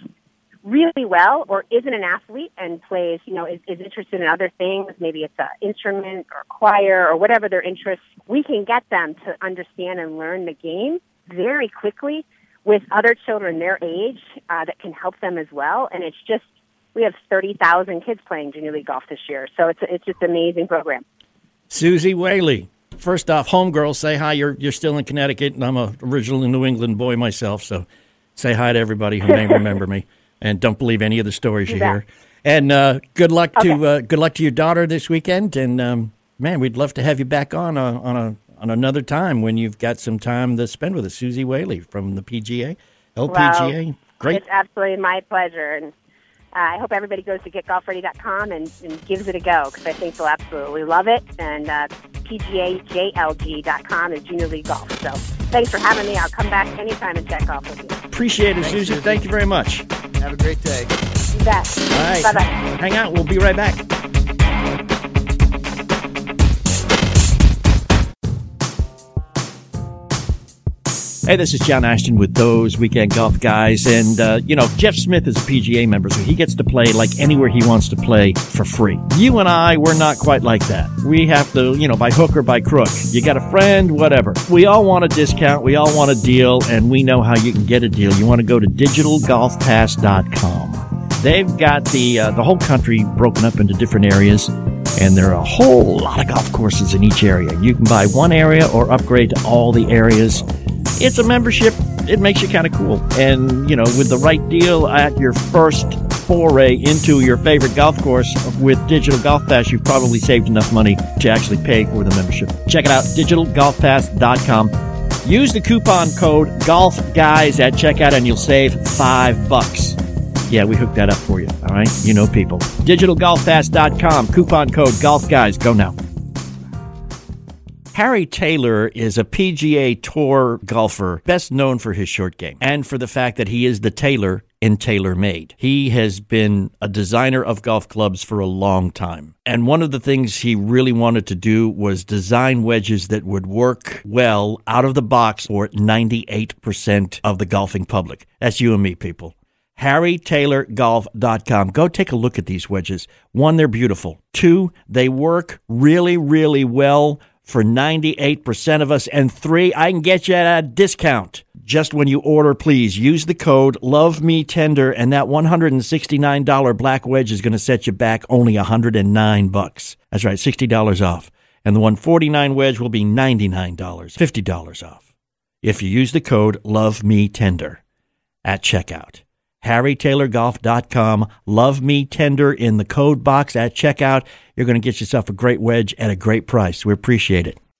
really well or isn't an athlete and plays, you know, is, is interested in other things, maybe it's an instrument or choir or whatever their interests, we can get them to understand and learn the game very quickly with other children their age uh, that can help them as well. And it's just we have thirty thousand kids playing junior league golf this year, so it's it's just an amazing program. Suzy Whaley, first off, homegirls, say hi. You're you're still in Connecticut, and I'm a original New England boy myself, so say hi to everybody who may remember me, and don't believe any of the stories you, hear. And uh, good luck to uh, good luck to your daughter this weekend, and um, man, we'd love to have you back on a, on a on another time when you've got some time to spend with us, Suzy Whaley from the PGA, LPGA. Great. It's absolutely my pleasure, and uh, I hope everybody goes to getgolfready.com and, and gives it a go because I think they'll absolutely love it. And uh, PGAJLG.com is junior league golf. So thanks for having me. I'll come back anytime and check off with you. Appreciate it, Suzy. Thank you very much. Have a great day. You bet. All right. Bye bye. Hang out. We'll be right back. Hey, this is John Ashton with those weekend golf guys. And, uh, you know, Jeff Smith is a PGA member, so he gets to play like anywhere he wants to play for free. You and I, we're not quite like that. We have to, you know, by hook or by crook. You got a friend, whatever. We all want a discount. We all want a deal, and we know how you can get a deal. You want to go to digitalgolfpass.com. They've got the uh, the whole country broken up into different areas, and there are a whole lot of golf courses in each area. You can buy one area or upgrade to all the areas. It's a membership. It makes you kind of cool, and you know, with the right deal at your first foray into your favorite golf course with Digital Golf Pass, you've probably saved enough money to actually pay for the membership. Check it out, digitalgolfpass.com. Use the coupon code GolfGuys at checkout, and you'll save five bucks. Yeah, we hooked that up for you. All right. You know people. DigitalGolfPass.com. Coupon code Golf Guys. Go now. Harry Taylor is a PGA Tour golfer, best known for his short game and for the fact that he is the tailor in TaylorMade. He has been a designer of golf clubs for a long time. And one of the things he really wanted to do was design wedges that would work well out of the box for 98% of the golfing public. That's you and me, people. HarryTaylorGolf.com. Go take a look at these wedges. One, they're beautiful. Two, they work really, really well for 98% of us. And three, I can get you at a discount. Just when you order, please use the code Love Me Tender, and that $169 black wedge is going to set you back only 109 bucks. That's right, $60 off. And the 149 wedge will be $99, $50 off. If you use the code Love Me Tender at checkout. HarryTaylorGolf.com. Love me tender in the code box at checkout. You're going to get yourself a great wedge at a great price. We appreciate it.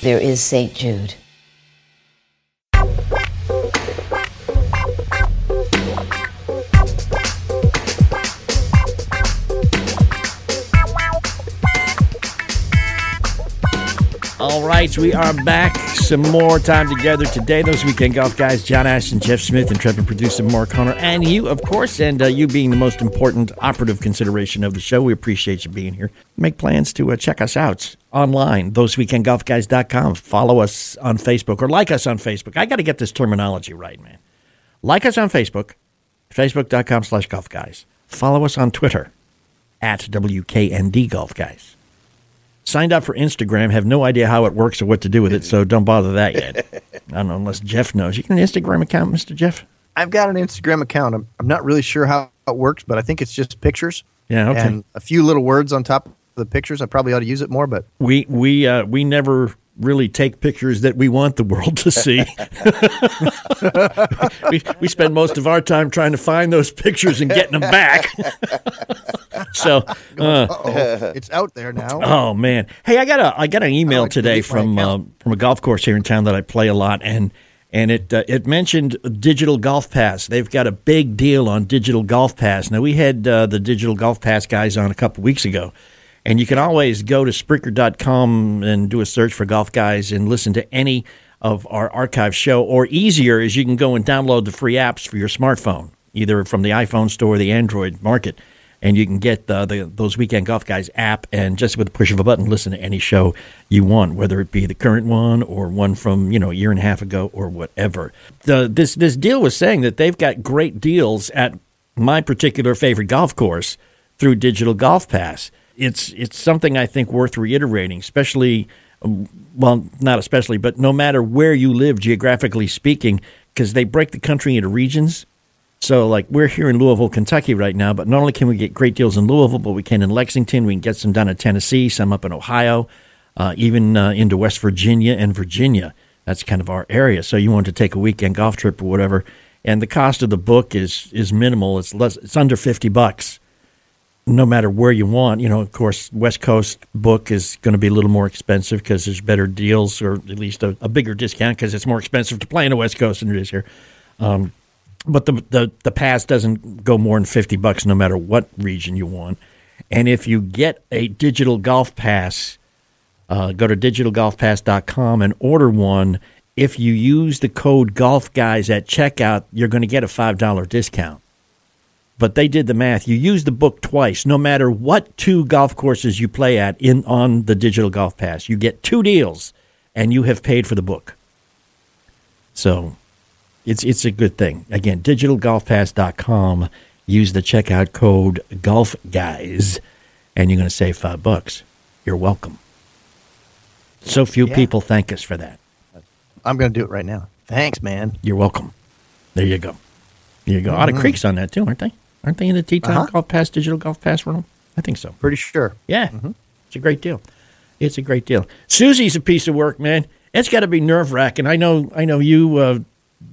There is St. Jude. All right, we are back. Some more time together today. Those weekend golf guys, John Ashton, Jeff Smith, and Trevor producer Mark Connor, and you, of course, and uh, you being the most important operative consideration of the show. We appreciate you being here. Make plans to uh, check us out online, thoseweekendgolfguys.com. Follow us on Facebook or like us on Facebook. I got to get this terminology right, man. Like us on Facebook, facebook.com slash golf guys. Follow us on Twitter at WKND Golf Guys. Signed up for Instagram, have no idea how it works or what to do with it, so don't bother that yet. I don't know unless Jeff knows. You got an Instagram account, Mr. Jeff? I've got an Instagram account. I'm, I'm not really sure how it works, but I think it's just pictures. Yeah, okay. And a few little words on top of the pictures. I probably ought to use it more, but we we uh, we never really take pictures that we want the world to see. we, we spend most of our time trying to find those pictures and getting them back. so uh, it's out there now. Oh man! Hey, I got a I got an email like today from uh, from a golf course here in town that I play a lot, and and it uh, it mentioned Digital Golf Pass. They've got a big deal on Digital Golf Pass. Now we had uh, the Digital Golf Pass guys on a couple weeks ago and you can always go to Spreaker.com and do a search for Golf Guys and listen to any of our archive show. Or easier is you can go and download the free apps for your smartphone, either from the iPhone store or the Android market. And you can get the, the, those Weekend Golf Guys app and just with a push of a button, listen to any show you want, whether it be the current one or one from you know a year and a half ago or whatever. The, this this deal was saying that they've got great deals at my particular favorite golf course through Digital Golf Pass it's it's something I think worth reiterating, especially well, not especially, but no matter where you live geographically speaking, because they break the country into regions. So, like, we're here in Louisville, Kentucky right now, but not only can we get great deals in Louisville, but we can in Lexington. We can get some down in Tennessee, some up in Ohio, uh, even uh, into West Virginia and Virginia. That's kind of our area. So, you want to take a weekend golf trip or whatever, and the cost of the book is is minimal. It's less. It's under fifty bucks no matter where you want. You know, of course, West Coast book is going to be a little more expensive because there's better deals or at least a, a bigger discount because it's more expensive to play in the West Coast than it is here. Um, but the, the the pass doesn't go more than fifty bucks no matter what region you want. And if you get a digital golf pass, uh, go to digitalgolfpass.com and order one. If you use the code Golf Guys at checkout, you're going to get a five dollar discount. But they did the math. You use the book twice, no matter what two golf courses you play at in on the digital golf pass. You get two deals, and you have paid for the book. So, it's it's a good thing. Again, digitalgolfpass.com. Use the checkout code Golf Guys, and you're going to save five bucks. You're welcome. So few Yeah. people thank us for that. I'm going to do it right now. Thanks, man. You're welcome. There you go. There you go. Otter Mhm. Creek's on that too, aren't they? Aren't they in the Time Uh-huh. Golf Pass digital golf pass room? I think so. Pretty sure. Yeah, it's a great deal. It's a great deal. Suzy's a piece of work, man. It's got to be nerve wracking. I know. I know you. Uh,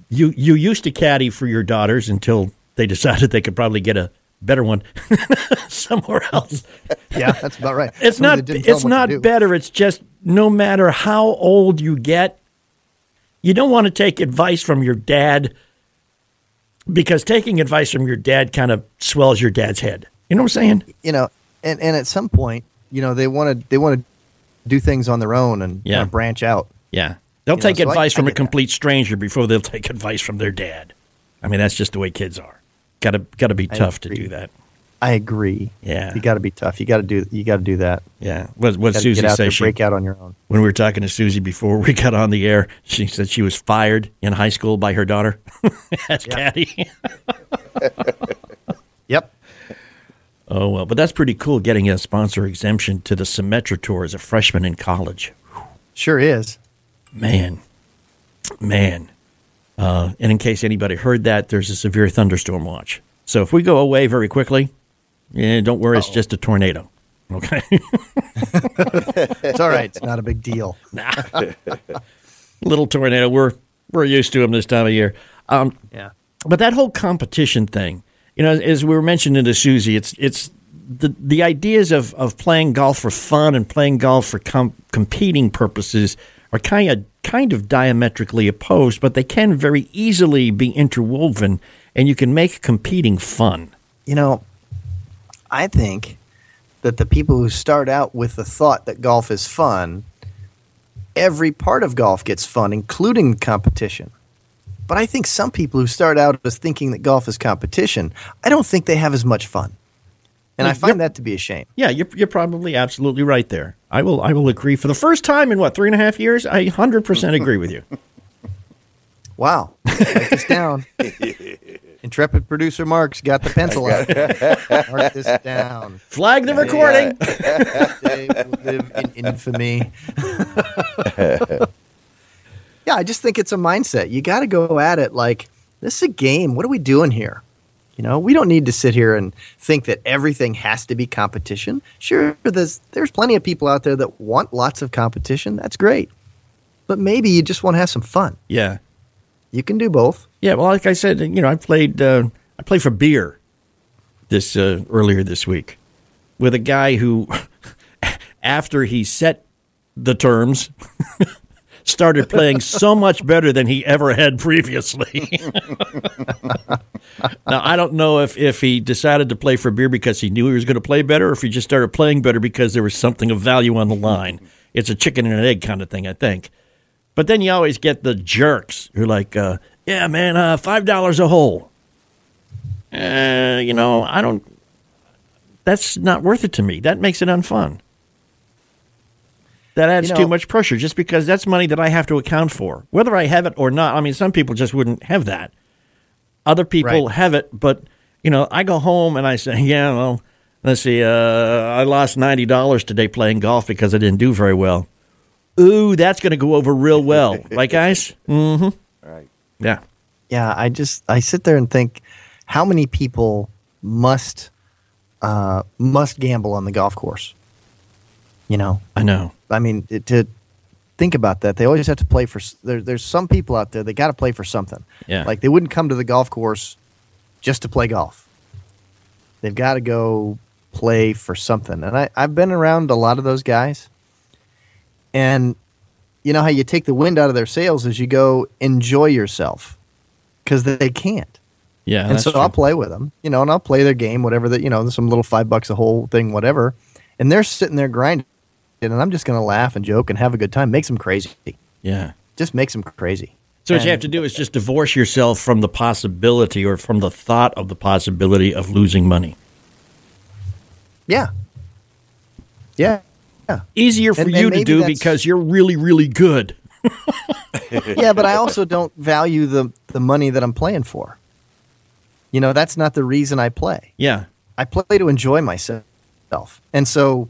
you you used to caddy for your daughters until they decided they could probably get a better one somewhere else. Yeah, that's about right. It's Somebody not. that didn't tell It's not better. It's just no matter how old you get, you don't want to take advice from your dad because taking advice from your dad kind of swells your dad's head. You know what I'm saying? You know, and, and at some point, you know, they want to they want to do things on their own and Yeah. kind of branch out. Yeah. They'll You know, take so I- advice from a get that. complete stranger before they'll take advice from their dad. I mean, that's just the way kids are. Got to got to be I tough to do that. I agree. Yeah. you got to be tough. You got to do. You got to do that. Yeah. What what Suzy get out say? there, She break out on your own. when we were talking to Suzy before we got on the air, she said she was fired in high school by her daughter as caddy. Yep. Oh well, but that's pretty cool. Getting a sponsor exemption to the Symetra Tour as a freshman in college. Sure is. Man, man. Uh, and in case anybody heard that, there's a severe thunderstorm watch. So if we go away very quickly, yeah, don't worry, it's just a tornado. Okay. It's all right. It's not a big deal. Nah. Little tornado. We're we're used to them this time of year. Um, Yeah. But that whole competition thing, you know, as we were mentioning to Susie, it's it's the the ideas of, of playing golf for fun and playing golf for com- competing purposes are kind of kind of diametrically opposed, but they can very easily be interwoven, and you can make competing fun. You know, I think that the people who start out with the thought that golf is fun, every part of golf gets fun, including the competition. But I think some people who start out as thinking that golf is competition, I don't think they have as much fun. And I find that to be a shame. Yeah, you're, you're probably absolutely right there. I will I will agree for the first time in what three and a half years. I hundred percent agree with you. Wow. Write this down. Intrepid producer Mark's got the pencil out. Mark this down. Flag the recording. They will live in infamy. yeah, I just think it's a mindset. You got to go at it like this is a game. What are we doing here? You know, we don't need to sit here and think that everything has to be competition. Sure, there's there's plenty of people out there that want lots of competition. That's great. But maybe you just want to have some fun. Yeah. You can do both. Yeah, well, like I said, you know, I played uh, I played for beer this uh, earlier this week with a guy who, after he set the terms, started playing so much better than he ever had previously. now I don't know if if he decided to play for beer because he knew he was going to play better, or if he just started playing better because there was something of value on the line. It's a chicken and an egg kind of thing, I think. But then you always get the jerks who are like, uh, "Yeah, man, uh, five dollars a hole." Uh, you know, I don't. That's not worth it to me. That makes it unfun. That adds You too much pressure, just because that's money that I have to account for, whether I have it or not. I mean, some people just wouldn't have that. Other people Right. have it, but you know, I go home and I say, "Yeah, well, let's see, uh, I lost ninety dollars today playing golf because I didn't do very well." Ooh, that's going to go over real well, right, guys? Mm-hmm. Right. Yeah. yeah i just i sit there and think how many people must uh must gamble on the golf course you know I know. i mean it, to think about that they always have to play for there, there's some people out there they got to play for something Yeah. like they wouldn't come to the golf course just to play golf they've got to go play for something and I, i've been around a lot of those guys and you know how you take the wind out of their sails is you go enjoy yourself because they can't Yeah, and so true. I'll play with them, you know, and I'll play their game, whatever that, you know, some little five bucks a whole thing, whatever. And they're sitting there grinding, and I'm just going to laugh and joke and have a good time. Makes them crazy. Yeah. Just makes them crazy. So what you have to do is just divorce yourself from the possibility or from the thought of the possibility of losing money. Yeah. Yeah. Yeah. Easier for And- and you to do because you're really, really good. yeah, but I also don't value the the money that I'm playing for. You know, that's not the reason I play. Yeah. I play to enjoy myself. And so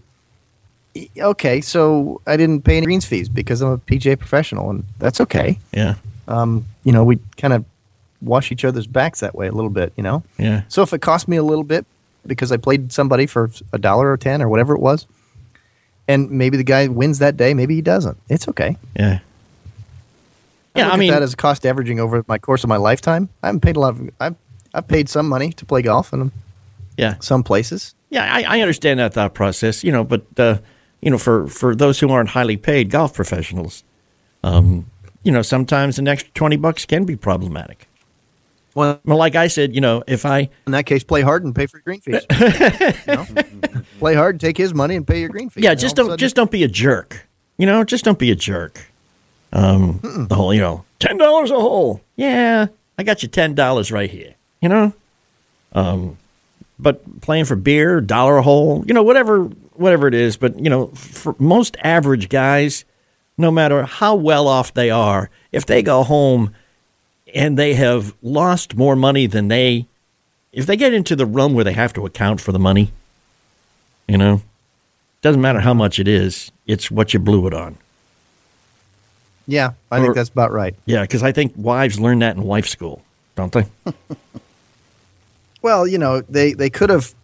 okay, so I didn't pay any greens fees because I'm a PGA professional and that's okay. Yeah. Um, you know, we kind of wash each other's backs that way a little bit, you know? Yeah. So if it cost me a little bit because I played somebody for a dollar or 10 or whatever it was, and maybe the guy wins that day, maybe he doesn't. It's okay. Yeah. I Yeah, I mean- that as cost averaging over my course of my lifetime. I haven't paid a lot of. I've I've paid some money to play golf in Yeah. some places. Yeah, I, I understand that thought process, you know, but uh, you know, for for those who aren't highly paid golf professionals, um, you know, sometimes an extra twenty bucks can be problematic. Well, like I said, you know, if I in that case play hard and pay for your green fees. You know? Play hard, and take his money, and pay your green fees. yeah, just all of a don't sudden- just don't be a jerk. You know, just don't be a jerk. Um, the whole, you know, ten dollars a hole. Yeah, I got you ten dollars right here. You know, um, but playing for beer, dollar a hole, you know, whatever, whatever it is. But you know, for most average guys, no matter how well off they are, if they go home and they have lost more money than they, if they get into the room where they have to account for the money, you know, doesn't matter how much it is, it's what you blew it on. Yeah, I Or- think that's about right. Yeah, because I think wives learn that in wife school, don't they? Well, you know, they they could have,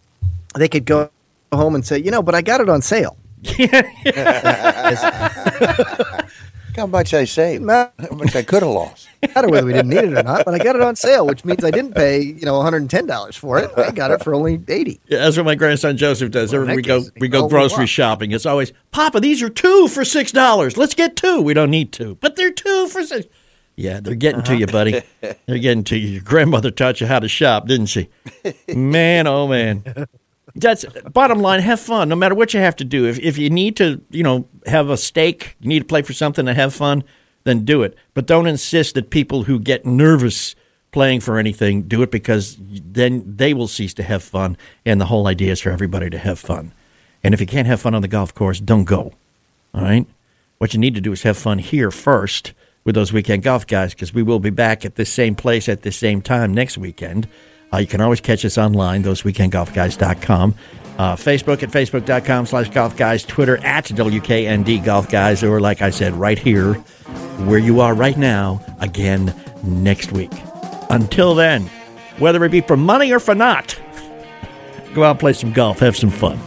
they could go home and say, you know, but I got it on sale. How much I saved? How much I could have lost? matter whether we didn't need it or not, but I got it on sale, which means I didn't pay, you know, one hundred and ten dollars for it. I got it for only eighty. Yeah, that's what my grandson Joseph does. Well, Every we go we go grocery shopping. It's always Papa. These are two for six dollars. Let's get two. We don't need two, but they're two for six. Yeah, they're getting to you, uh-huh. buddy. They're getting to you. Your grandmother taught you how to shop, didn't she? Man, oh man. That's bottom line. Have fun, no matter what you have to do. If if you need to, you know, have a stake, you need to play for something and have fun, then do it. But don't insist that people who get nervous playing for anything do it because then they will cease to have fun. And the whole idea is for everybody to have fun. And if you can't have fun on the golf course, don't go. All right. What you need to do is have fun here first with those weekend golf guys because we will be back at the same place at the same time next weekend. Uh, you can always catch us online, thoseweekendgolfguys.com. Uh, Facebook at facebook.com slash golf guys, Twitter at WKND Golf Guys, or like I said, right here where you are right now, again next week. Until then, whether it be for money or for not, go out and play some golf, have some fun.